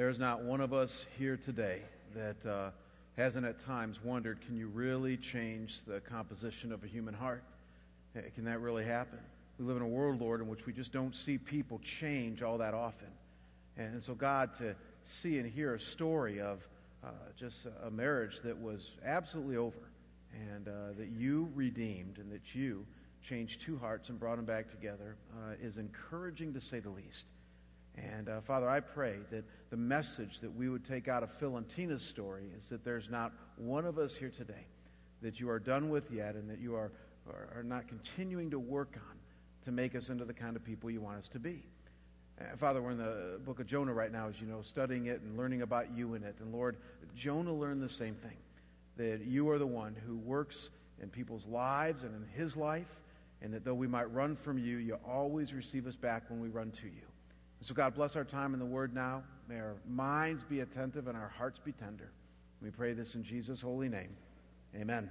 There's not one of us here today that uh, hasn't at times wondered can you really change the composition of a human heart? Can that really happen? We live in a world, Lord, in which we just don't see people change all that often. And so, God, to see and hear a story of uh, just a marriage that was absolutely over and uh, that you redeemed and that you changed two hearts and brought them back together uh, is encouraging to say the least. And uh, Father, I pray that the message that we would take out of Phil and Tina's story is that there's not one of us here today that you are done with yet and that you are, are, are not continuing to work on to make us into the kind of people you want us to be. Uh, Father, we're in the book of Jonah right now, as you know, studying it and learning about you in it. And Lord, Jonah learned the same thing that you are the one who works in people's lives and in his life, and that though we might run from you, you always receive us back when we run to you. And so, God, bless our time in the Word now. May our minds be attentive and our hearts be tender. We pray this in Jesus' holy name. Amen.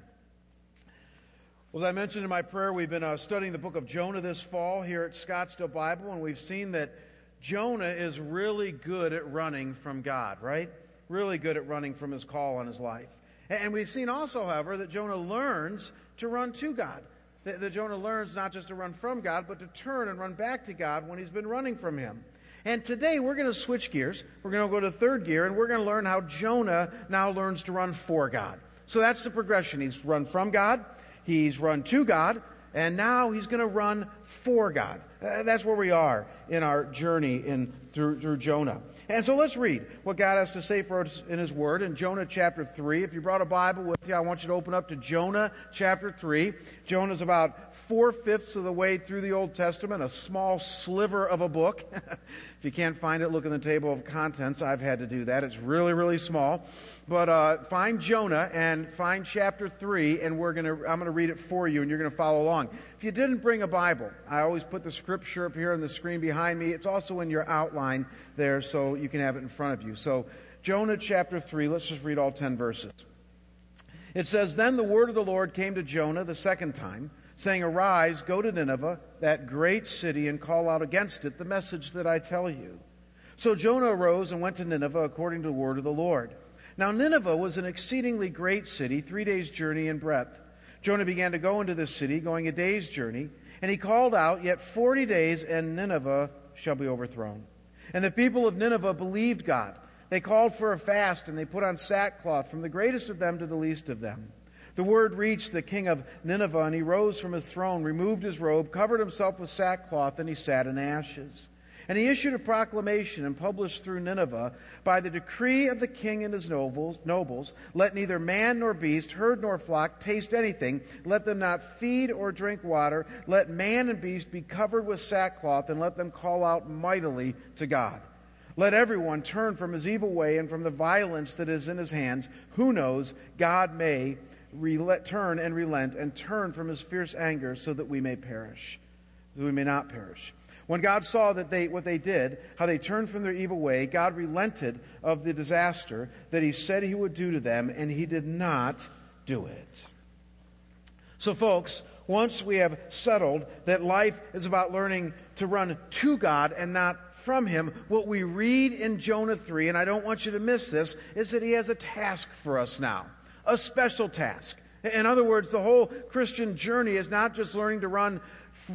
Well, as I mentioned in my prayer, we've been uh, studying the book of Jonah this fall here at Scottsdale Bible, and we've seen that Jonah is really good at running from God, right? Really good at running from his call on his life. And we've seen also, however, that Jonah learns to run to God. That, that Jonah learns not just to run from God, but to turn and run back to God when he's been running from him. And today we're going to switch gears. We're going to go to third gear and we're going to learn how Jonah now learns to run for God. So that's the progression. He's run from God, he's run to God, and now he's going to run for God. Uh, that's where we are in our journey in, through, through Jonah. And so let's read what God has to say for us in His Word in Jonah chapter 3. If you brought a Bible with you, I want you to open up to Jonah chapter 3. Jonah is about four fifths of the way through the Old Testament, a small sliver of a book. if you can't find it, look in the table of contents. I've had to do that. It's really, really small. But uh, find Jonah and find chapter 3, and we're gonna, I'm going to read it for you, and you're going to follow along. If you didn't bring a Bible, I always put the scripture up here on the screen behind me. It's also in your outline there, so you can have it in front of you. So, Jonah chapter 3, let's just read all 10 verses. It says, Then the word of the Lord came to Jonah the second time saying, Arise, go to Nineveh, that great city, and call out against it the message that I tell you. So Jonah arose and went to Nineveh according to the word of the Lord. Now Nineveh was an exceedingly great city, three days' journey in breadth. Jonah began to go into this city, going a day's journey, and he called out, Yet forty days, and Nineveh shall be overthrown. And the people of Nineveh believed God. They called for a fast, and they put on sackcloth, from the greatest of them to the least of them. The word reached the king of Nineveh, and he rose from his throne, removed his robe, covered himself with sackcloth, and he sat in ashes. And he issued a proclamation and published through Nineveh by the decree of the king and his nobles, let neither man nor beast, herd nor flock taste anything. Let them not feed or drink water. Let man and beast be covered with sackcloth, and let them call out mightily to God. Let everyone turn from his evil way and from the violence that is in his hands. Who knows? God may turn and relent and turn from his fierce anger so that we may perish, that we may not perish. When God saw that they, what they did, how they turned from their evil way, God relented of the disaster that he said he would do to them, and he did not do it. So, folks, once we have settled that life is about learning to run to God and not from Him, what we read in Jonah 3, and I don't want you to miss this, is that He has a task for us now a special task. In other words, the whole Christian journey is not just learning to run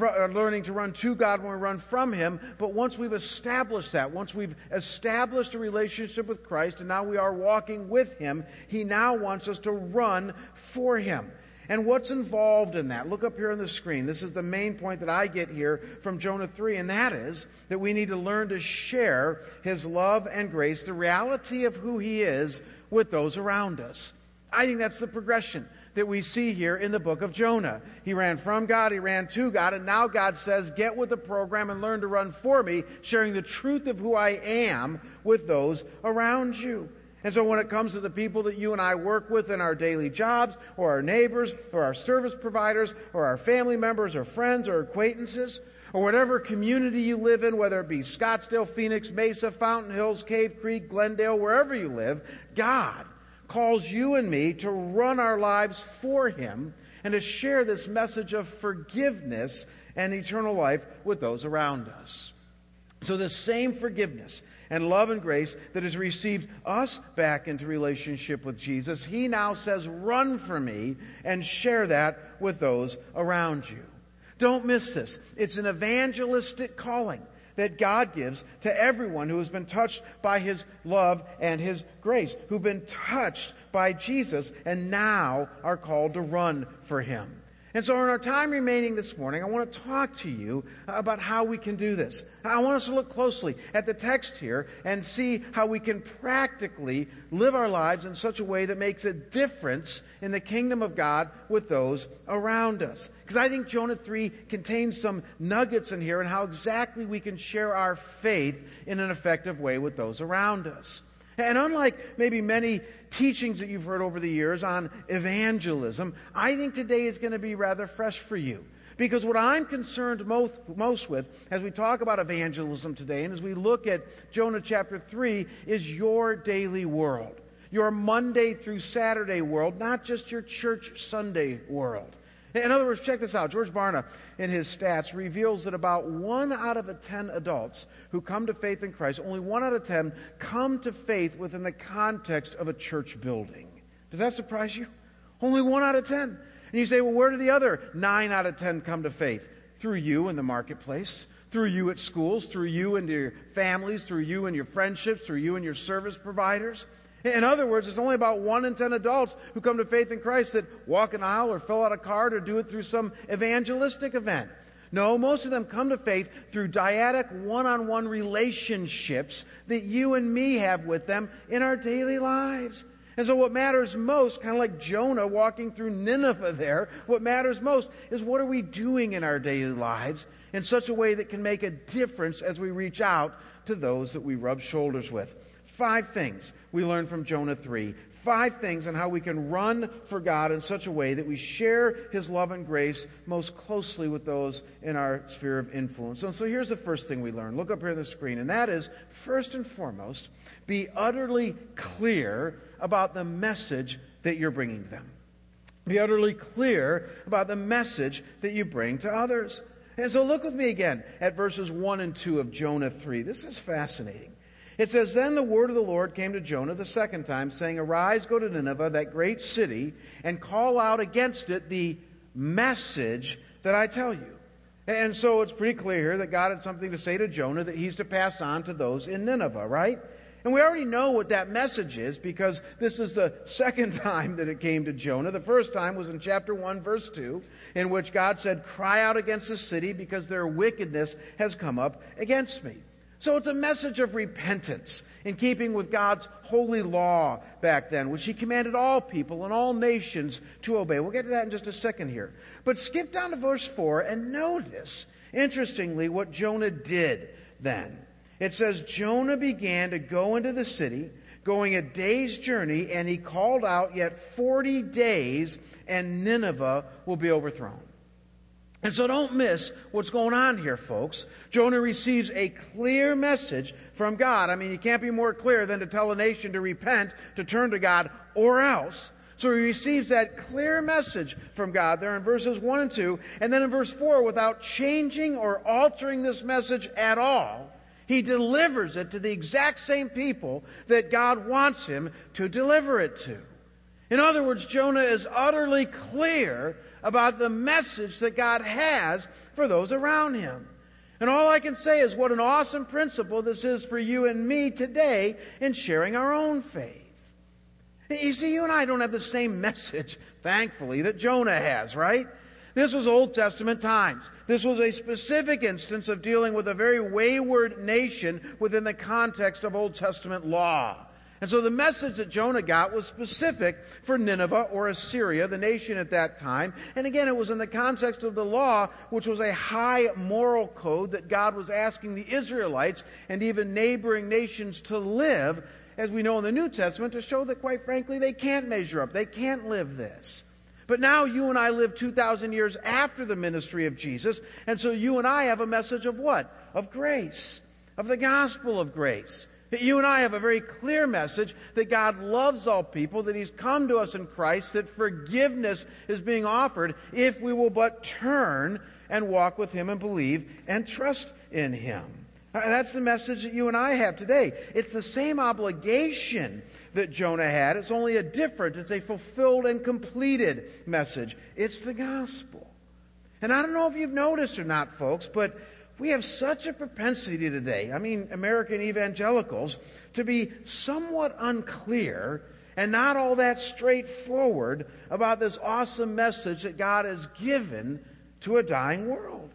uh, learning to run to God when we run from Him, but once we've established that, once we've established a relationship with Christ and now we are walking with Him, He now wants us to run for Him. And what's involved in that? Look up here on the screen. This is the main point that I get here from Jonah 3, and that is that we need to learn to share His love and grace, the reality of who He is, with those around us. I think that's the progression that we see here in the book of Jonah. He ran from God, he ran to God, and now God says, Get with the program and learn to run for me, sharing the truth of who I am with those around you. And so, when it comes to the people that you and I work with in our daily jobs, or our neighbors, or our service providers, or our family members, or friends, or acquaintances, or whatever community you live in, whether it be Scottsdale, Phoenix, Mesa, Fountain Hills, Cave Creek, Glendale, wherever you live, God calls you and me to run our lives for Him and to share this message of forgiveness and eternal life with those around us. So, the same forgiveness and love and grace that has received us back into relationship with Jesus, he now says, Run for me and share that with those around you. Don't miss this. It's an evangelistic calling that God gives to everyone who has been touched by his love and his grace, who've been touched by Jesus and now are called to run for him. And so, in our time remaining this morning, I want to talk to you about how we can do this. I want us to look closely at the text here and see how we can practically live our lives in such a way that makes a difference in the kingdom of God with those around us. Because I think Jonah 3 contains some nuggets in here and how exactly we can share our faith in an effective way with those around us. And unlike maybe many teachings that you've heard over the years on evangelism, I think today is going to be rather fresh for you. Because what I'm concerned most, most with as we talk about evangelism today and as we look at Jonah chapter 3 is your daily world. Your Monday through Saturday world, not just your church Sunday world. In other words, check this out. George Barna, in his stats, reveals that about one out of 10 adults who come to faith in Christ, only one out of 10 come to faith within the context of a church building. Does that surprise you? Only one out of 10. And you say, well, where do the other nine out of 10 come to faith? Through you in the marketplace, through you at schools, through you and your families, through you and your friendships, through you and your service providers. In other words, it's only about one in ten adults who come to faith in Christ that walk an aisle or fill out a card or do it through some evangelistic event. No, most of them come to faith through dyadic one on one relationships that you and me have with them in our daily lives. And so, what matters most, kind of like Jonah walking through Nineveh there, what matters most is what are we doing in our daily lives in such a way that can make a difference as we reach out to those that we rub shoulders with. Five things we learn from Jonah 3. Five things on how we can run for God in such a way that we share His love and grace most closely with those in our sphere of influence. And so here's the first thing we learn. Look up here on the screen, and that is first and foremost, be utterly clear about the message that you're bringing them. Be utterly clear about the message that you bring to others. And so look with me again at verses 1 and 2 of Jonah 3. This is fascinating. It says, Then the word of the Lord came to Jonah the second time, saying, Arise, go to Nineveh, that great city, and call out against it the message that I tell you. And so it's pretty clear that God had something to say to Jonah that he's to pass on to those in Nineveh, right? And we already know what that message is because this is the second time that it came to Jonah. The first time was in chapter 1, verse 2, in which God said, Cry out against the city because their wickedness has come up against me. So it's a message of repentance in keeping with God's holy law back then, which He commanded all people and all nations to obey. We'll get to that in just a second here. But skip down to verse 4 and notice, interestingly, what Jonah did then. It says, Jonah began to go into the city, going a day's journey, and he called out, Yet 40 days, and Nineveh will be overthrown. And so don't miss what's going on here, folks. Jonah receives a clear message from God. I mean, you can't be more clear than to tell a nation to repent, to turn to God, or else. So he receives that clear message from God there in verses 1 and 2. And then in verse 4, without changing or altering this message at all, he delivers it to the exact same people that God wants him to deliver it to. In other words, Jonah is utterly clear about the message that God has for those around him. And all I can say is what an awesome principle this is for you and me today in sharing our own faith. You see, you and I don't have the same message, thankfully, that Jonah has, right? This was Old Testament times. This was a specific instance of dealing with a very wayward nation within the context of Old Testament law. And so the message that Jonah got was specific for Nineveh or Assyria, the nation at that time. And again, it was in the context of the law, which was a high moral code that God was asking the Israelites and even neighboring nations to live, as we know in the New Testament, to show that, quite frankly, they can't measure up. They can't live this. But now you and I live 2,000 years after the ministry of Jesus, and so you and I have a message of what? Of grace, of the gospel of grace. You and I have a very clear message that God loves all people, that He's come to us in Christ, that forgiveness is being offered if we will but turn and walk with Him and believe and trust in Him. Uh, that's the message that you and I have today. It's the same obligation that Jonah had. It's only a different, it's a fulfilled and completed message. It's the gospel. And I don't know if you've noticed or not, folks, but we have such a propensity today, I mean, American evangelicals, to be somewhat unclear and not all that straightforward about this awesome message that God has given to a dying world.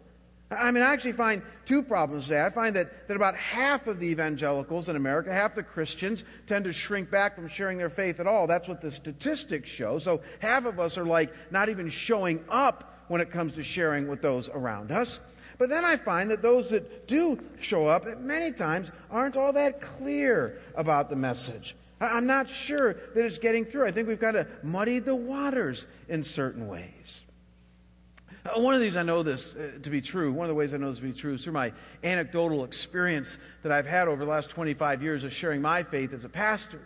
I mean, I actually find two problems there. I find that, that about half of the evangelicals in America, half the Christians, tend to shrink back from sharing their faith at all. That's what the statistics show. So half of us are like not even showing up when it comes to sharing with those around us. But then I find that those that do show up many times aren't all that clear about the message. I'm not sure that it's getting through. I think we've got to muddy the waters in certain ways. Uh, one of these I know this uh, to be true. One of the ways I know this to be true is through my anecdotal experience that I've had over the last 25 years of sharing my faith as a pastor.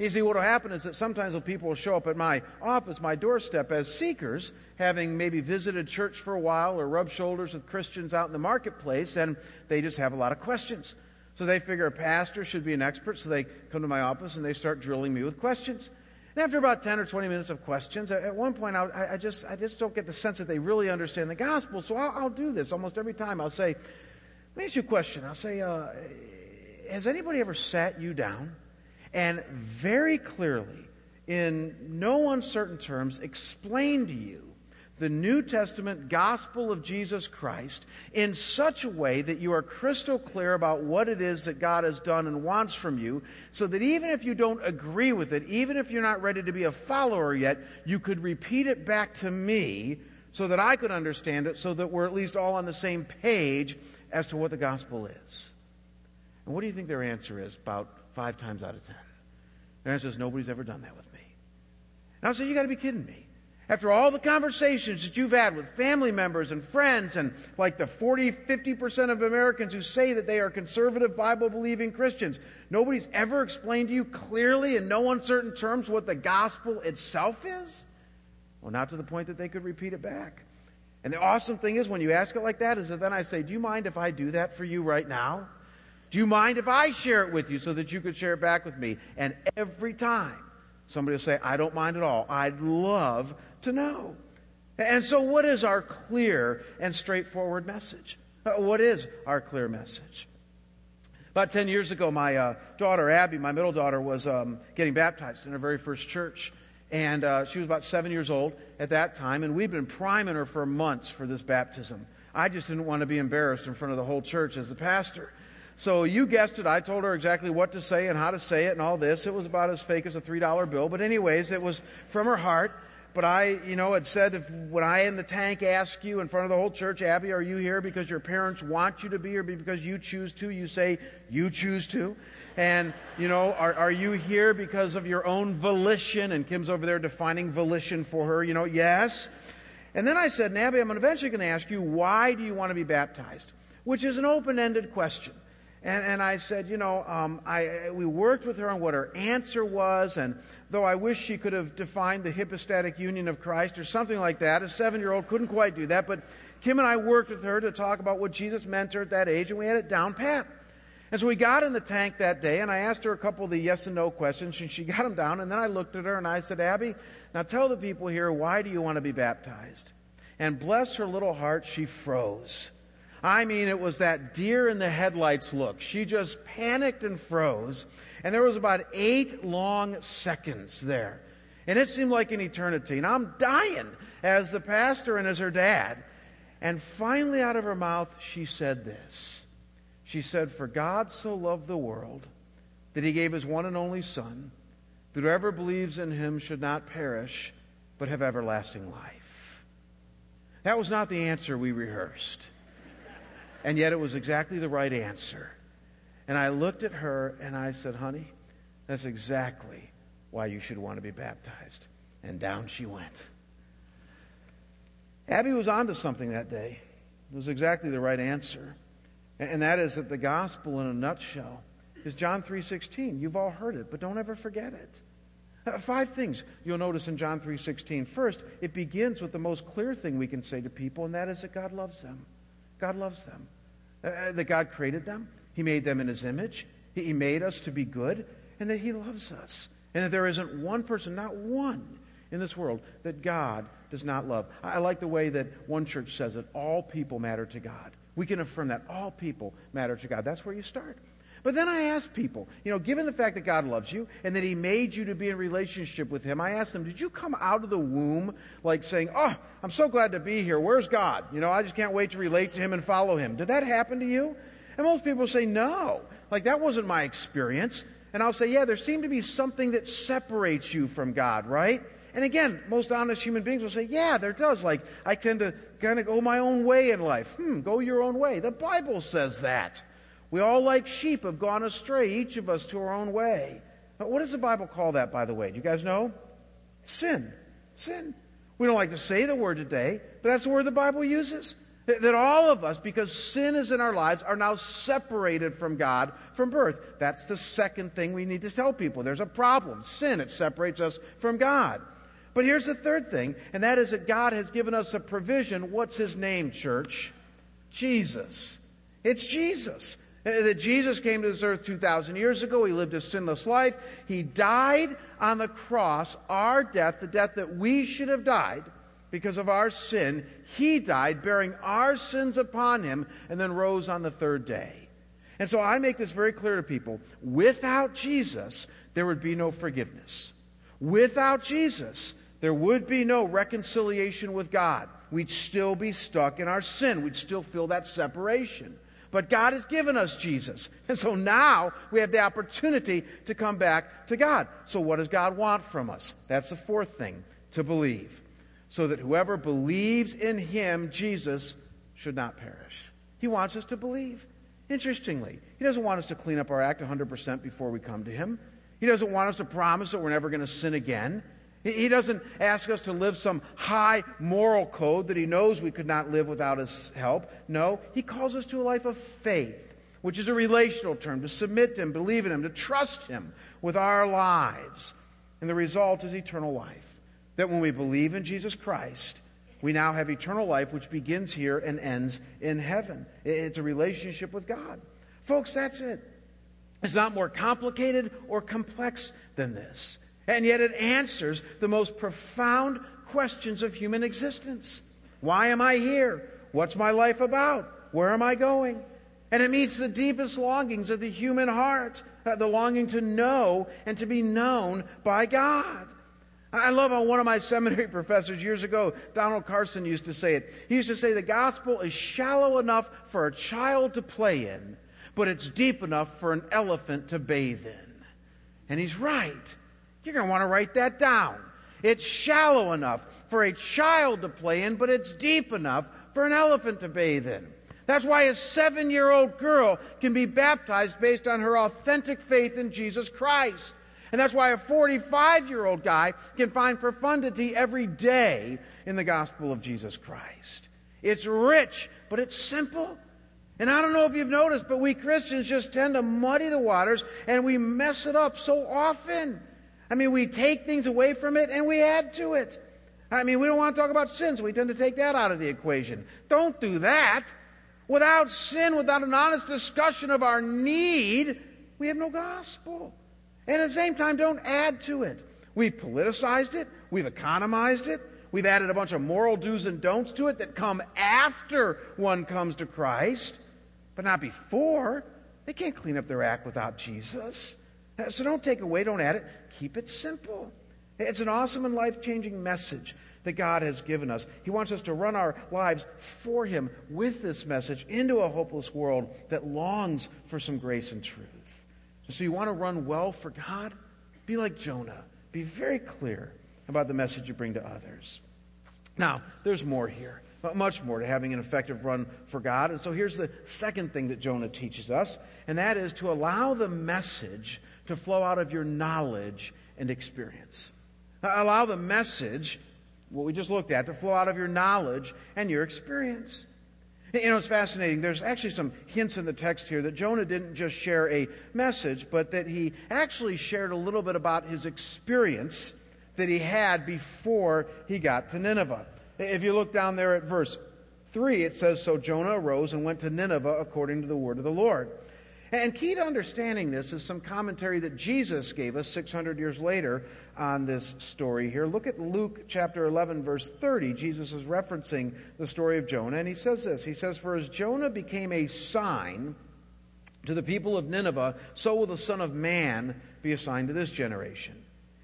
You see, what will happen is that sometimes when people will show up at my office, my doorstep, as seekers, having maybe visited church for a while or rubbed shoulders with Christians out in the marketplace, and they just have a lot of questions. So they figure a pastor should be an expert, so they come to my office and they start drilling me with questions. And after about 10 or 20 minutes of questions, at one point I, I just, I just don't get the sense that they really understand the gospel. So I'll, I'll do this almost every time. I'll say, let me ask you a question. I'll say, uh, has anybody ever sat you down and very clearly, in no uncertain terms, explained to you the New Testament gospel of Jesus Christ in such a way that you are crystal clear about what it is that God has done and wants from you, so that even if you don't agree with it, even if you're not ready to be a follower yet, you could repeat it back to me so that I could understand it, so that we're at least all on the same page as to what the gospel is. And what do you think their answer is about five times out of ten? Their answer is nobody's ever done that with me. And I say, you got to be kidding me. After all the conversations that you've had with family members and friends, and like the 40, 50% of Americans who say that they are conservative, Bible believing Christians, nobody's ever explained to you clearly in no uncertain terms what the gospel itself is? Well, not to the point that they could repeat it back. And the awesome thing is, when you ask it like that, is that then I say, Do you mind if I do that for you right now? Do you mind if I share it with you so that you could share it back with me? And every time, somebody will say, I don't mind at all. I'd love to know. And so, what is our clear and straightforward message? Uh, what is our clear message? About 10 years ago, my uh, daughter, Abby, my middle daughter, was um, getting baptized in her very first church. And uh, she was about seven years old at that time, and we'd been priming her for months for this baptism. I just didn't want to be embarrassed in front of the whole church as the pastor. So you guessed it. I told her exactly what to say and how to say it and all this. It was about as fake as a $3 bill. But, anyways, it was from her heart. But I, you know, had said if when I in the tank ask you in front of the whole church, Abby, are you here because your parents want you to be or because you choose to? You say you choose to. And, you know, are, are you here because of your own volition? And Kim's over there defining volition for her. You know, yes. And then I said, Abby, I'm eventually going to ask you, why do you want to be baptized? Which is an open ended question. And, and I said, you know, um, I, we worked with her on what her answer was, and though I wish she could have defined the hypostatic union of Christ or something like that, a seven year old couldn't quite do that, but Kim and I worked with her to talk about what Jesus meant to her at that age, and we had it down pat. And so we got in the tank that day, and I asked her a couple of the yes and no questions, and she got them down, and then I looked at her and I said, Abby, now tell the people here, why do you want to be baptized? And bless her little heart, she froze. I mean, it was that deer in the headlights look. She just panicked and froze. And there was about eight long seconds there. And it seemed like an eternity. And I'm dying as the pastor and as her dad. And finally, out of her mouth, she said this. She said, For God so loved the world that he gave his one and only Son, that whoever believes in him should not perish, but have everlasting life. That was not the answer we rehearsed. And yet it was exactly the right answer. And I looked at her and I said, honey, that's exactly why you should want to be baptized. And down she went. Abby was onto something that day. It was exactly the right answer. And that is that the gospel in a nutshell is John 3:16. You've all heard it, but don't ever forget it. Uh, five things you'll notice in John 3:16. First, it begins with the most clear thing we can say to people, and that is that God loves them. God loves them. Uh, uh, that God created them. He made them in His image. He made us to be good, and that He loves us. And that there isn't one person, not one, in this world that God does not love. I like the way that one church says it all people matter to God. We can affirm that all people matter to God. That's where you start. But then I ask people, you know, given the fact that God loves you and that He made you to be in relationship with Him, I ask them, did you come out of the womb like saying, oh, I'm so glad to be here. Where's God? You know, I just can't wait to relate to Him and follow Him. Did that happen to you? And most people say, no. Like, that wasn't my experience. And I'll say, yeah, there seemed to be something that separates you from God, right? And again, most honest human beings will say, yeah, there does. Like, I tend to kind of go my own way in life. Hmm, go your own way. The Bible says that. We all, like sheep, have gone astray, each of us to our own way. But what does the Bible call that, by the way? Do you guys know? Sin. Sin. We don't like to say the word today, but that's the word the Bible uses. That all of us, because sin is in our lives, are now separated from God from birth. That's the second thing we need to tell people. There's a problem. Sin, it separates us from God. But here's the third thing, and that is that God has given us a provision. What's his name, church? Jesus. It's Jesus. That Jesus came to this earth 2,000 years ago. He lived a sinless life. He died on the cross, our death, the death that we should have died because of our sin. He died, bearing our sins upon him, and then rose on the third day. And so I make this very clear to people. Without Jesus, there would be no forgiveness. Without Jesus, there would be no reconciliation with God. We'd still be stuck in our sin. We'd still feel that separation. But God has given us Jesus. And so now we have the opportunity to come back to God. So, what does God want from us? That's the fourth thing to believe so that whoever believes in him, Jesus, should not perish. He wants us to believe. Interestingly, he doesn't want us to clean up our act 100% before we come to him. He doesn't want us to promise that we're never going to sin again. He doesn't ask us to live some high moral code that he knows we could not live without his help. No, he calls us to a life of faith, which is a relational term, to submit to him, believe in him, to trust him with our lives. And the result is eternal life that when we believe in Jesus Christ, we now have eternal life, which begins here and ends in heaven. It's a relationship with God. Folks, that's it. It's not more complicated or complex than this. And yet it answers the most profound questions of human existence. Why am I here? What's my life about? Where am I going? And it meets the deepest longings of the human heart uh, the longing to know and to be known by God. I love how one of my seminary professors years ago, Donald Carson, used to say it. He used to say the gospel is shallow enough for a child to play in, but it's deep enough for an elephant to bathe in. And he's right. You're going to want to write that down. It's shallow enough for a child to play in, but it's deep enough for an elephant to bathe in. That's why a seven year old girl can be baptized based on her authentic faith in Jesus Christ. And that's why a 45 year old guy can find profundity every day in the gospel of Jesus Christ. It's rich, but it's simple. And I don't know if you've noticed, but we Christians just tend to muddy the waters and we mess it up so often. I mean, we take things away from it and we add to it. I mean, we don't want to talk about sin, so we tend to take that out of the equation. Don't do that. Without sin, without an honest discussion of our need, we have no gospel. And at the same time, don't add to it. We've politicized it, we've economized it, we've added a bunch of moral do's and don'ts to it that come after one comes to Christ, but not before. They can't clean up their act without Jesus. Uh, so don't take away, don't add it. Keep it simple. It's an awesome and life changing message that God has given us. He wants us to run our lives for Him with this message into a hopeless world that longs for some grace and truth. So you want to run well for God? Be like Jonah. Be very clear about the message you bring to others. Now, there's more here, but much more to having an effective run for God. And so here's the second thing that Jonah teaches us, and that is to allow the message to flow out of your knowledge and experience. Allow the message, what we just looked at, to flow out of your knowledge and your experience. You know, it's fascinating. There's actually some hints in the text here that Jonah didn't just share a message, but that he actually shared a little bit about his experience that he had before he got to Nineveh. If you look down there at verse 3, it says So Jonah arose and went to Nineveh according to the word of the Lord. And key to understanding this is some commentary that Jesus gave us 600 years later on this story here. Look at Luke chapter 11, verse 30. Jesus is referencing the story of Jonah, and he says this He says, For as Jonah became a sign to the people of Nineveh, so will the Son of Man be a sign to this generation.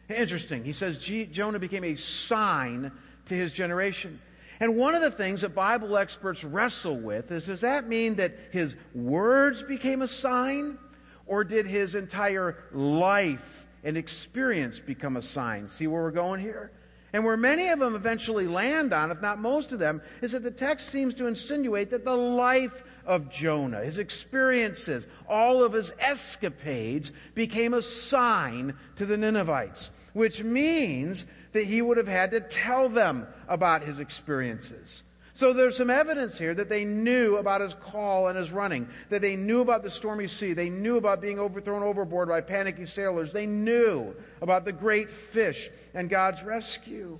Interesting. He says Jonah became a sign to his generation. And one of the things that Bible experts wrestle with is does that mean that his words became a sign? Or did his entire life and experience become a sign? See where we're going here? And where many of them eventually land on, if not most of them, is that the text seems to insinuate that the life of Jonah, his experiences, all of his escapades became a sign to the Ninevites, which means that he would have had to tell them about his experiences. So there's some evidence here that they knew about his call and his running, that they knew about the stormy sea, they knew about being overthrown overboard by panicky sailors, they knew about the great fish and God's rescue.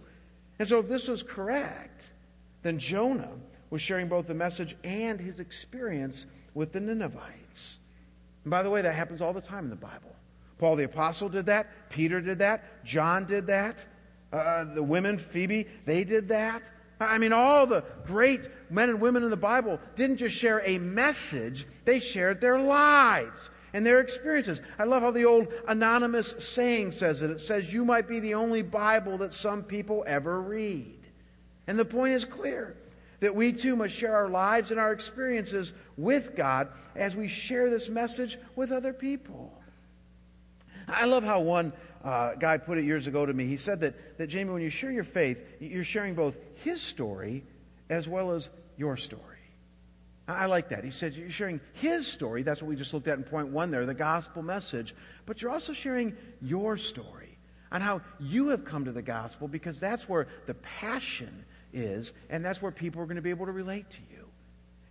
And so if this was correct, then Jonah was sharing both the message and his experience with the Ninevites. And by the way, that happens all the time in the Bible. Paul the Apostle did that. Peter did that. John did that. Uh, the women, Phoebe, they did that. I mean, all the great men and women in the Bible didn't just share a message, they shared their lives and their experiences. I love how the old anonymous saying says it. It says, You might be the only Bible that some people ever read. And the point is clear that we too must share our lives and our experiences with God as we share this message with other people. I love how one uh, guy put it years ago to me. He said that, that, Jamie, when you share your faith, you're sharing both his story as well as your story. I like that. He said you're sharing his story. That's what we just looked at in point one there, the gospel message. But you're also sharing your story on how you have come to the gospel because that's where the passion is, and that's where people are going to be able to relate to you.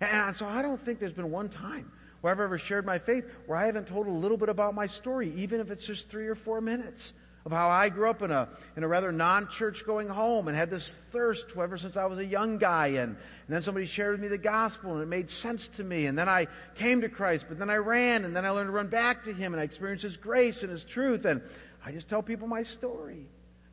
And so I don't think there's been one time where I've ever shared my faith where I haven't told a little bit about my story, even if it's just three or four minutes of how I grew up in a, in a rather non church going home and had this thirst ever since I was a young guy. And, and then somebody shared with me the gospel and it made sense to me. And then I came to Christ, but then I ran and then I learned to run back to Him and I experienced His grace and His truth. And I just tell people my story,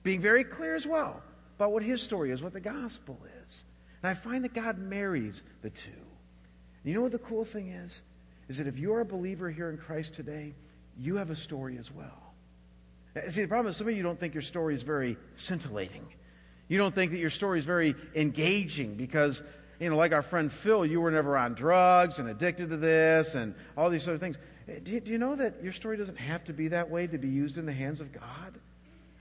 being very clear as well about what His story is, what the gospel is. And I find that God marries the two. And you know what the cool thing is? Is that if you're a believer here in Christ today, you have a story as well. See, the problem is some of you don't think your story is very scintillating. You don't think that your story is very engaging because, you know, like our friend Phil, you were never on drugs and addicted to this and all these other things. Uh, do you, do you know that your story doesn't have to be that way to be used in the hands of God?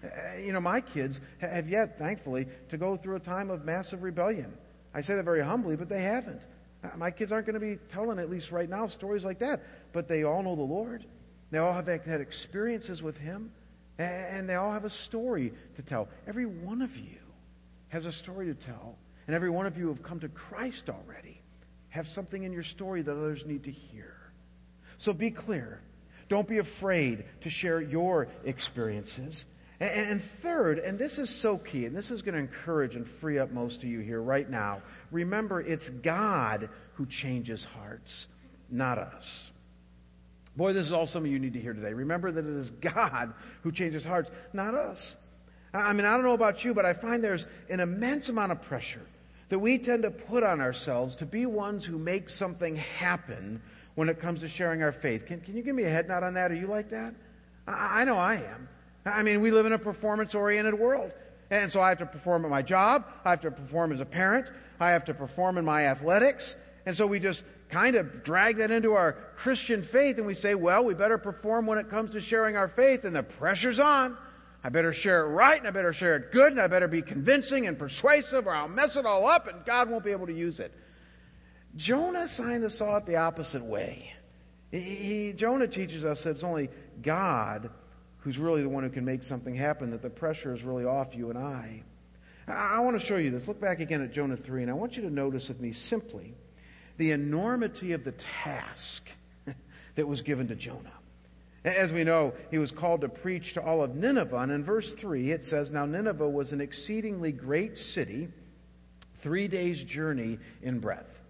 Uh, you know, my kids have yet, thankfully, to go through a time of massive rebellion. I say that very humbly, but they haven't. Uh, my kids aren't going to be telling, at least right now, stories like that. But they all know the Lord. They all have had experiences with Him. And they all have a story to tell. Every one of you has a story to tell. And every one of you who have come to Christ already. Have something in your story that others need to hear. So be clear. Don't be afraid to share your experiences. And third, and this is so key, and this is going to encourage and free up most of you here right now, remember it's God who changes hearts, not us. Boy, this is all some of you need to hear today. Remember that it is God who changes hearts, not us. I mean, I don't know about you, but I find there's an immense amount of pressure that we tend to put on ourselves to be ones who make something happen when it comes to sharing our faith. Can, can you give me a head nod on that? Are you like that? I, I know I am. I mean, we live in a performance oriented world. And so I have to perform at my job. I have to perform as a parent. I have to perform in my athletics. And so we just kind of drag that into our Christian faith and we say, well, we better perform when it comes to sharing our faith, and the pressure's on. I better share it right, and I better share it good, and I better be convincing and persuasive, or I'll mess it all up, and God won't be able to use it. Jonah signed the saw the opposite way. He, Jonah teaches us that it's only God who's really the one who can make something happen, that the pressure is really off you and I. I, want to show you this. Look back again at Jonah 3, and I want you to notice with me simply the enormity of the task that was given to Jonah. As we know, he was called to preach to all of Nineveh. And in verse 3, it says, Now Nineveh was an exceedingly great city, three days' journey in breadth.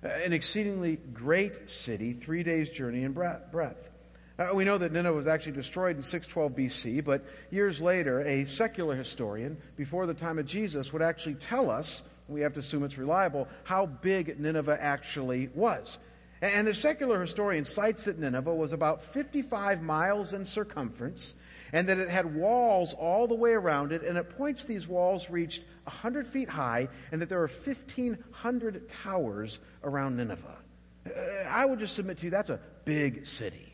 an exceedingly great city, three days' journey in breadth. Uh, we know that Nineveh was actually destroyed in 612 BC, but years later, a secular historian, before the time of Jesus, would actually tell us, we have to assume it's reliable, how big Nineveh actually was. And the secular historian cites that Nineveh was about 55 miles in circumference and that it had walls all the way around it, and it points these walls reached 100 feet high, and that there were 1,500 towers around Nineveh. Uh, I would just submit to you that's a big city.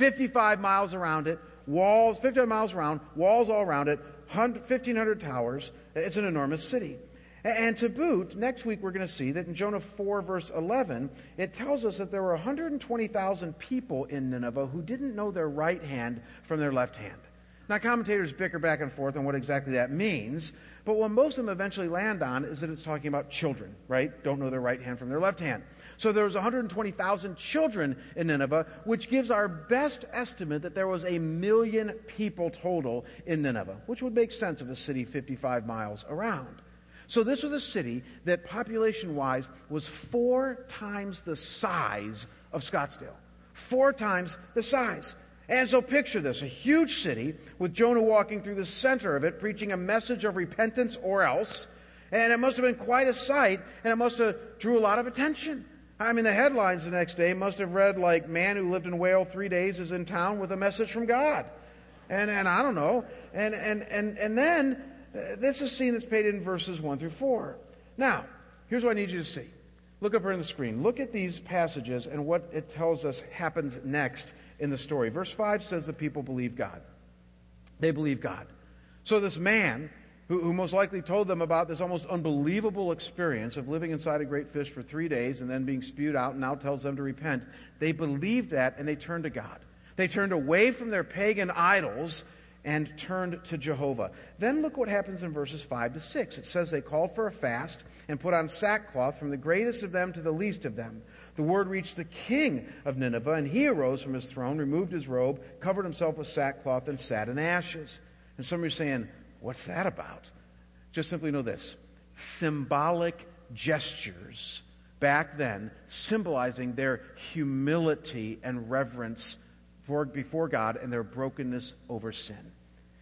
55 miles around it, walls, 55 miles around, walls all around it, 1,500 towers. It's an enormous city. And to boot, next week we're going to see that in Jonah 4, verse 11, it tells us that there were 120,000 people in Nineveh who didn't know their right hand from their left hand. Now, commentators bicker back and forth on what exactly that means, but what most of them eventually land on is that it's talking about children, right? Don't know their right hand from their left hand. So there was 120,000 children in Nineveh, which gives our best estimate that there was a million people total in Nineveh, which would make sense of a city 55 miles around. So this was a city that population wise was four times the size of Scottsdale. Four times the size. And so picture this a huge city with Jonah walking through the center of it, preaching a message of repentance or else. And it must have been quite a sight, and it must have drew a lot of attention. I mean, the headlines the next day must have read like, Man who lived in Whale three days is in town with a message from God. And, and I don't know. And, and, and, and then, uh, this is seen that's paid in verses 1 through 4. Now, here's what I need you to see. Look up here on the screen. Look at these passages and what it tells us happens next in the story. Verse 5 says the people believe God. They believe God. So this man, who, who, most likely told them about this almost unbelievable experience of living inside a great fish for three days and then being spewed out and now tells them to repent, they believed that and they turned to God. They turned away from their pagan idols and turned to Jehovah. Then look what happens in verses 5 to 6. It says they called for a fast and put on sackcloth from the greatest of them to the least of them. The word reached the king of Nineveh, and he arose from his throne, removed his robe, covered himself with sackcloth, and sat in ashes. And some are saying, What's that about? Just simply know this symbolic gestures back then, symbolizing their humility and reverence for, before God and their brokenness over sin.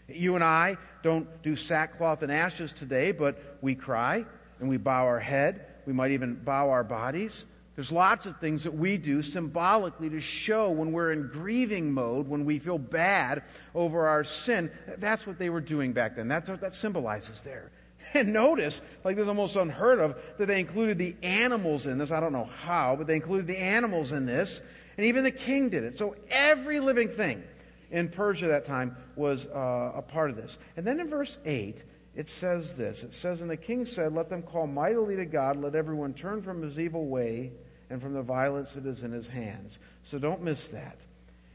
You and I don't do sackcloth and ashes today, but we cry and we bow our head. We might even bow our bodies. There's lots of things that we do symbolically to show when we're in grieving mode, when we feel bad over our sin. That's what they were doing back then. That's what that symbolizes there. And notice, like this is almost unheard of, that they included the animals in this. I don't know how, but they included the animals in this. And even the king did it. So every living thing in Persia that time was uh, a part of this. And then in verse 8, it says this It says, And the king said, Let them call mightily to God, let everyone turn from his evil way and from the violence that is in his hands. So don't miss that.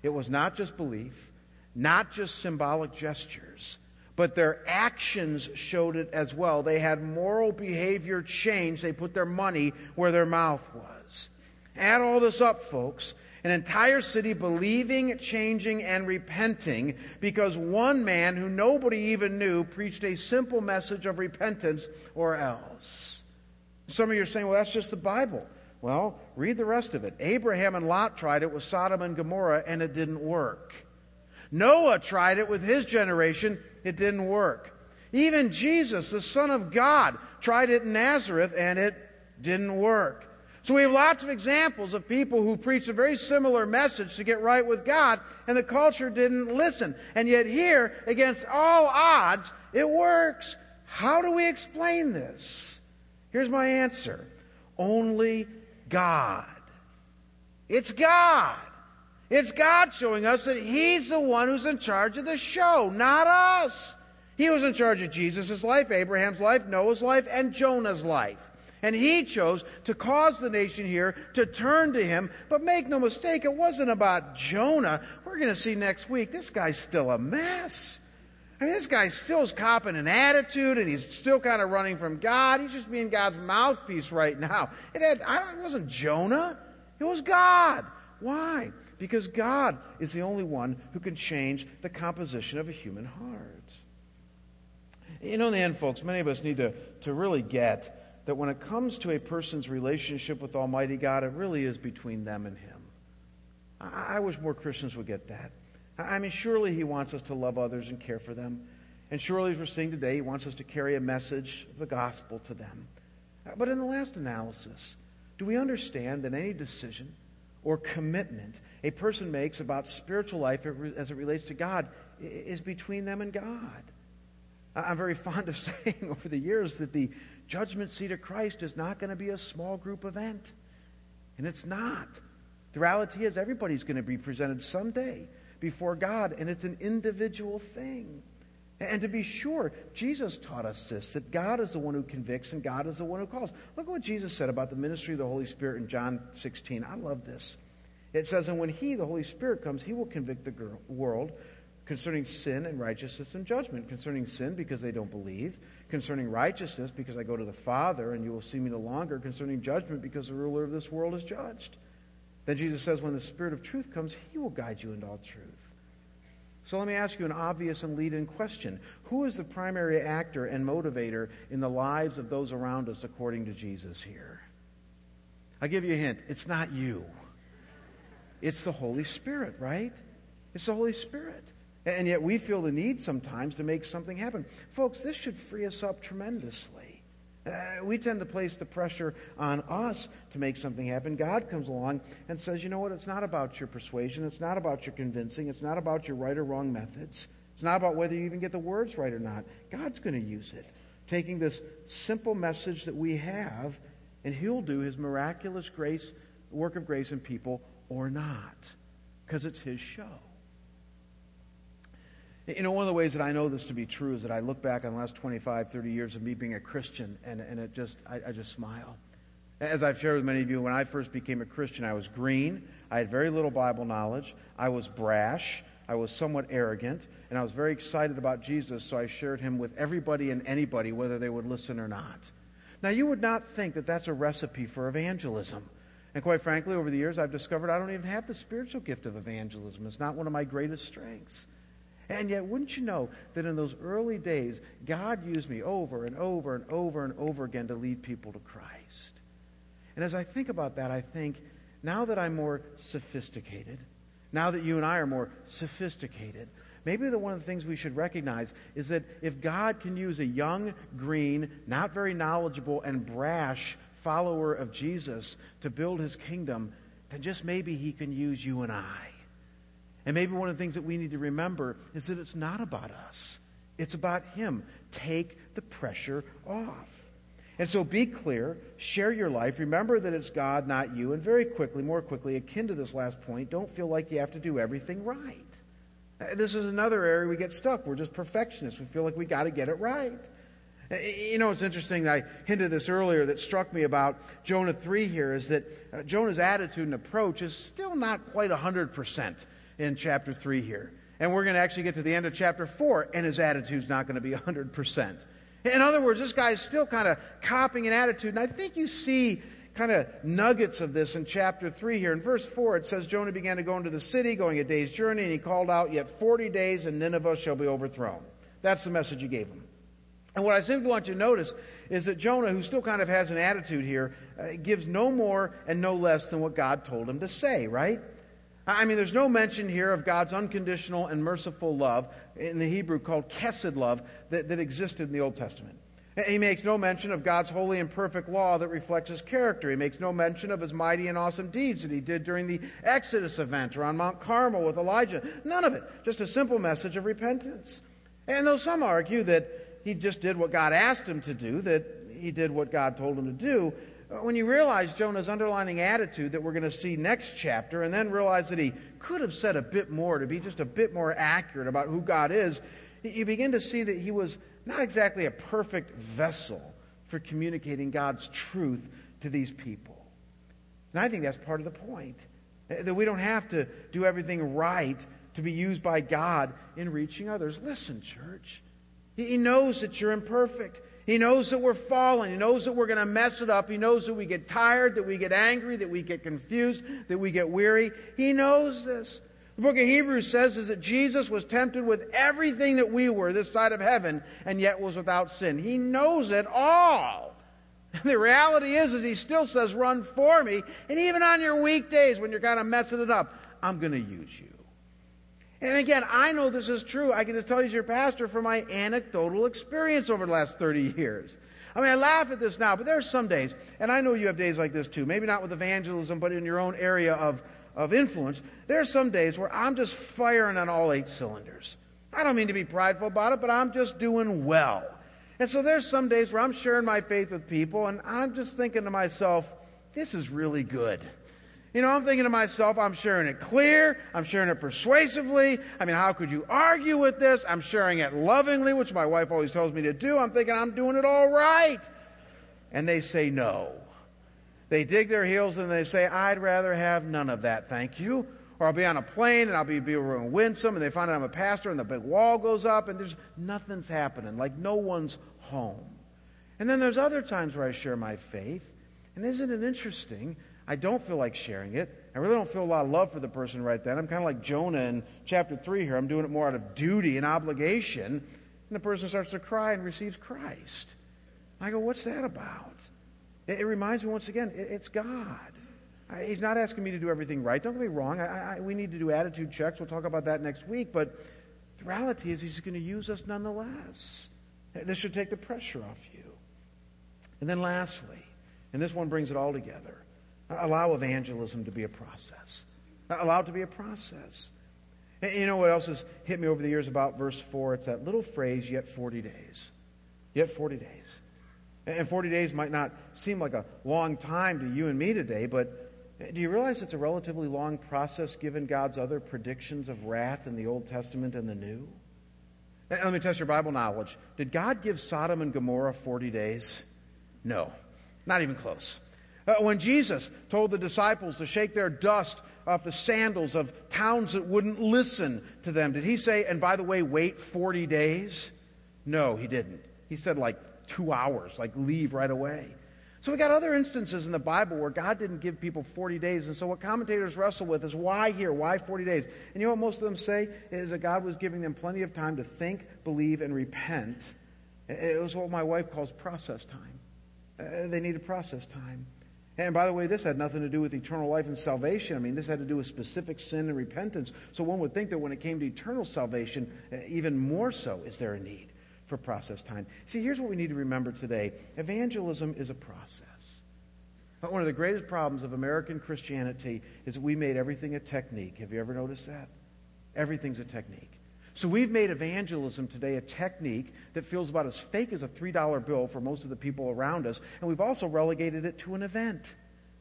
It was not just belief, not just symbolic gestures, but their actions showed it as well. They had moral behavior change. They put their money where their mouth was. Add all this up, folks. An entire city believing, changing, and repenting because one man who nobody even knew preached a simple message of repentance or else. Some of you are saying, well, that's just the Bible. Well, read the rest of it. Abraham and Lot tried it with Sodom and Gomorrah, and it didn't work. Noah tried it with his generation, it didn't work. Even Jesus, the Son of God, tried it in Nazareth, and it didn't work. So we have lots of examples of people who preached a very similar message to get right with God, and the culture didn't listen. And yet, here, against all odds, it works. How do we explain this? Here's my answer only God. It's God. It's God showing us that He's the one who's in charge of the show, not us. He was in charge of Jesus' life, Abraham's life, Noah's life, and Jonah's life. And he chose to cause the nation here to turn to him. But make no mistake, it wasn't about Jonah. We're going to see next week, this guy's still a mess. I mean, this guy still's copping an attitude, and he's still kind of running from God. He's just being God's mouthpiece right now. It, had, it wasn't Jonah, it was God. Why? Because God is the only one who can change the composition of a human heart. You know, in the end, folks, many of us need to, to really get that when it comes to a person's relationship with Almighty God, it really is between them and Him. I, I wish more Christians would get that. I mean, surely He wants us to love others and care for them. And surely, as we're seeing today, He wants us to carry a message of the gospel to them. Uh, but in the last analysis, do we understand that any decision or commitment a person makes about spiritual life as it relates to God is between them and God? I'm very fond of saying over the years that the judgment seat of Christ is not going to be a small group event. And it's not. The reality is, everybody's going to be presented someday before God, and it's an individual thing. And to be sure, Jesus taught us this that God is the one who convicts and God is the one who calls. Look at what Jesus said about the ministry of the Holy Spirit in John 16. I love this. It says, And when He, the Holy Spirit, comes, He will convict the world concerning sin and righteousness and judgment. Concerning sin, because they don't believe. Concerning righteousness, because I go to the Father and you will see me no longer. Concerning judgment, because the ruler of this world is judged. Then Jesus says, When the Spirit of truth comes, He will guide you into all truth. So let me ask you an obvious and lead in question. Who is the primary actor and motivator in the lives of those around us according to Jesus here? I'll give you a hint. It's not you, it's the Holy Spirit, right? It's the Holy Spirit. And yet we feel the need sometimes to make something happen. Folks, this should free us up tremendously. Uh, we tend to place the pressure on us to make something happen. God comes along and says, you know what? It's not about your persuasion. It's not about your convincing. It's not about your right or wrong methods. It's not about whether you even get the words right or not. God's going to use it, taking this simple message that we have, and He'll do His miraculous grace, work of grace in people or not, because it's His show. You know, one of the ways that I know this to be true is that I look back on the last 25, 30 years of me being a Christian, and, and it just, I, I just smile. As I've shared with many of you, when I first became a Christian, I was green. I had very little Bible knowledge. I was brash. I was somewhat arrogant. And I was very excited about Jesus, so I shared him with everybody and anybody, whether they would listen or not. Now, you would not think that that's a recipe for evangelism. And quite frankly, over the years, I've discovered I don't even have the spiritual gift of evangelism. It's not one of my greatest strengths. And yet, wouldn't you know that in those early days, God used me over and over and over and over again to lead people to Christ? And as I think about that, I think now that I'm more sophisticated, now that you and I are more sophisticated, maybe the one of the things we should recognize is that if God can use a young, green, not very knowledgeable, and brash follower of Jesus to build his kingdom, then just maybe he can use you and I. And maybe one of the things that we need to remember is that it's not about us, it's about Him. Take the pressure off. And so be clear, share your life, remember that it's God, not you, and very quickly, more quickly, akin to this last point, don't feel like you have to do everything right. Uh, this is another area we get stuck. We're just perfectionists. We feel like we got to get it right. Uh, you know, it's interesting. I hinted this earlier that struck me about Jonah 3 here is that uh, Jonah's attitude and approach is still not quite 100% in chapter 3 here. And we're going to actually get to the end of chapter 4, and his attitude's not going to be 100%. In other words, this guy's still kind of copying an attitude. And I think you see kind of nuggets of this in chapter 3 here. In verse 4, it says Jonah began to go into the city, going a day's journey, and he called out, Yet 40 days, and Nineveh shall be overthrown. That's the message he gave him. And what I simply want you to notice is that Jonah, who still kind of has an attitude here, uh, gives no more and no less than what God told him to say, right? I mean, there's no mention here of God's unconditional and merciful love in the Hebrew called chesed love that, that existed in the Old Testament. He makes no mention of God's holy and perfect law that reflects his character. He makes no mention of his mighty and awesome deeds that he did during the Exodus event or on Mount Carmel with Elijah. None of it. Just a simple message of repentance. And though some argue that he just did what God asked him to do, that he did what God told him to do, when you realize Jonah's underlining attitude that we're going to see next chapter, and then realize that he could have said a bit more to be just a bit more accurate about who God is, you begin to see that he was not exactly a perfect vessel for communicating God's truth to these people. And I think that's part of the point. Eh, that we don't have to do everything right to be used by God in reaching others. Listen, church. He knows that you're imperfect. He knows that we're fallen. He knows that we're going to mess it up. He knows that we get tired, that we get angry, that we get confused, that we get weary. He knows this. The book of Hebrews says is that Jesus was tempted with everything that we were this side of heaven and yet was without sin. He knows it all. And the reality is, is he still says, run for me. And even on your weekdays when you're kind of messing it up, I'm going to use you. And again, I know this is true. I can just tell you as your pastor from my anecdotal experience over the last 30 years. I mean, I laugh at this now, but there are some days, and I know you have days like this too, maybe not with evangelism, but in your own area of, of influence. There are some days where I'm just firing on all eight cylinders. I don't mean to be prideful about it, but I'm just doing well. And so there's some days where I'm sharing my faith with people, and I'm just thinking to myself, this is really good. You know, I'm thinking to myself, I'm sharing it clear, I'm sharing it persuasively. I mean, how could you argue with this? I'm sharing it lovingly, which my wife always tells me to do. I'm thinking I'm doing it all right. And they say no. They dig their heels and they say, I'd rather have none of that, thank you. Or I'll be on a plane and I'll be, be Winsome and they find out I'm a pastor and the big wall goes up and there's nothing's happening, like no one's home. And then there's other times where I share my faith. And isn't it interesting? I don't feel like sharing it. I really don't feel a lot of love for the person right then. I'm kind of like Jonah in chapter 3 here. I'm doing it more out of duty and obligation. And the person starts to cry and receives Christ. I go, what's that about? It, it reminds me once again, it, it's God. I, he's not asking me to do everything right. Don't get me wrong. I, I, we need to do attitude checks. We'll talk about that next week. But the reality is, he's going to use us nonetheless. This should take the pressure off you. And then lastly, and this one brings it all together Allow evangelism to be a process. Allow it to be a process. And you know what else has hit me over the years about verse 4? It's that little phrase, yet 40 days. Yet 40 days. And 40 days might not seem like a long time to you and me today, but do you realize it's a relatively long process given God's other predictions of wrath in the Old Testament and the New? Let me test your Bible knowledge. Did God give Sodom and Gomorrah 40 days? No, not even close. Uh, when Jesus told the disciples to shake their dust off the sandals of towns that wouldn't listen to them, did he say, and by the way, wait 40 days? No, he didn't. He said like two hours, like leave right away. So we got other instances in the Bible where God didn't give people 40 days. And so what commentators wrestle with is why here? Why 40 days? And you know what most of them say? Is that God was giving them plenty of time to think, believe, and repent. It was what my wife calls process time. Uh, they needed process time. And by the way, this had nothing to do with eternal life and salvation. I mean, this had to do with specific sin and repentance. So one would think that when it came to eternal salvation, uh, even more so is there a need for process time. See, here's what we need to remember today evangelism is a process. But one of the greatest problems of American Christianity is that we made everything a technique. Have you ever noticed that? Everything's a technique. So we've made evangelism today a technique that feels about as fake as a $3 bill for most of the people around us, and we've also relegated it to an event.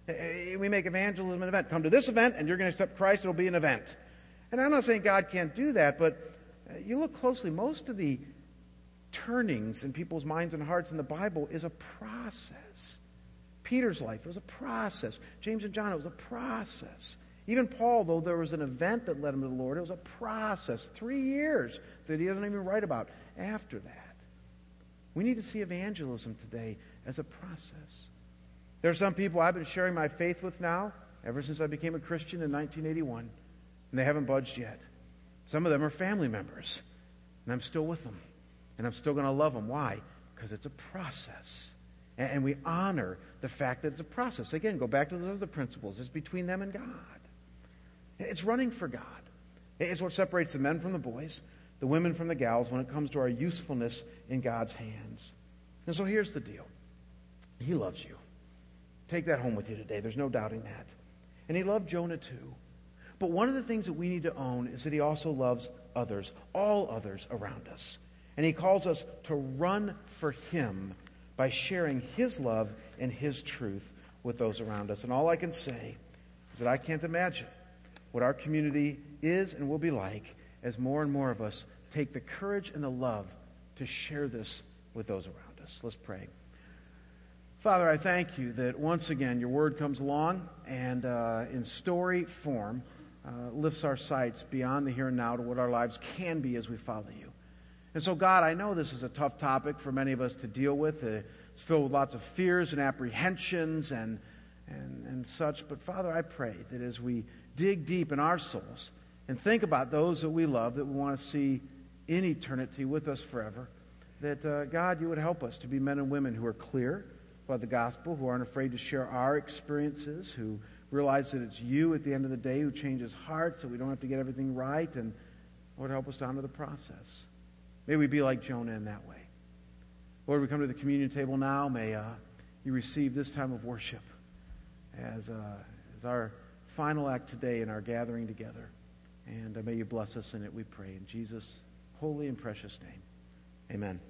We make evangelism an event. Come to this event, and you're going to accept Christ, it'll be an event. And I'm not saying God can't do that, but eh, you look closely, most of the turnings in people's minds and hearts in the Bible is a process. Peter's life was a process. James and John, it was a process. Even Paul, though there was an event that led him to the Lord, it was a process, three years that he doesn't even write about after that. We need to see evangelism today as a process. There are some people I've been sharing my faith with now ever since I became a Christian in 1981, and they haven't budged yet. Some of them are family members, and I'm still with them, and I'm still going to love them. Why? Because it's a process. And we honor the fact that it's a process. Again, go back to those other principles. It's between them and God. It's running for God. It's what separates the men from the boys, the women from the gals when it comes to our usefulness in God's hands. And so here's the deal He loves you. Take that home with you today. There's no doubting that. And He loved Jonah too. But one of the things that we need to own is that He also loves others, all others around us. And He calls us to run for Him by sharing His love and His truth with those around us. And all I can say is that I can't imagine what our community is and will be like as more and more of us take the courage and the love to share this with those around us. Let's pray. Father, I thank you that once again your word comes along and uh, in story form uh, lifts our sights beyond the here and now to what our lives can be as we follow you. And so, God, I know this is a tough topic for many of us to deal with. Uh, it's filled with lots of fears and apprehensions and, and, and such. But, Father, I pray that as we dig deep in our souls and think about those that we love that we want to see in eternity with us forever, that uh, God, you would help us to be men and women who are clear, by the gospel, who aren't afraid to share our experiences, who realize that it's you at the end of the day who changes hearts so we don't have to get everything right. And Lord, help us to honor the process. May we be like Jonah in that way. Lord, we come to the communion table now. May uh, you receive this time of worship as, uh, as our final act today in our gathering together. And uh, may you bless us in it, we pray. In Jesus' holy and precious name, amen.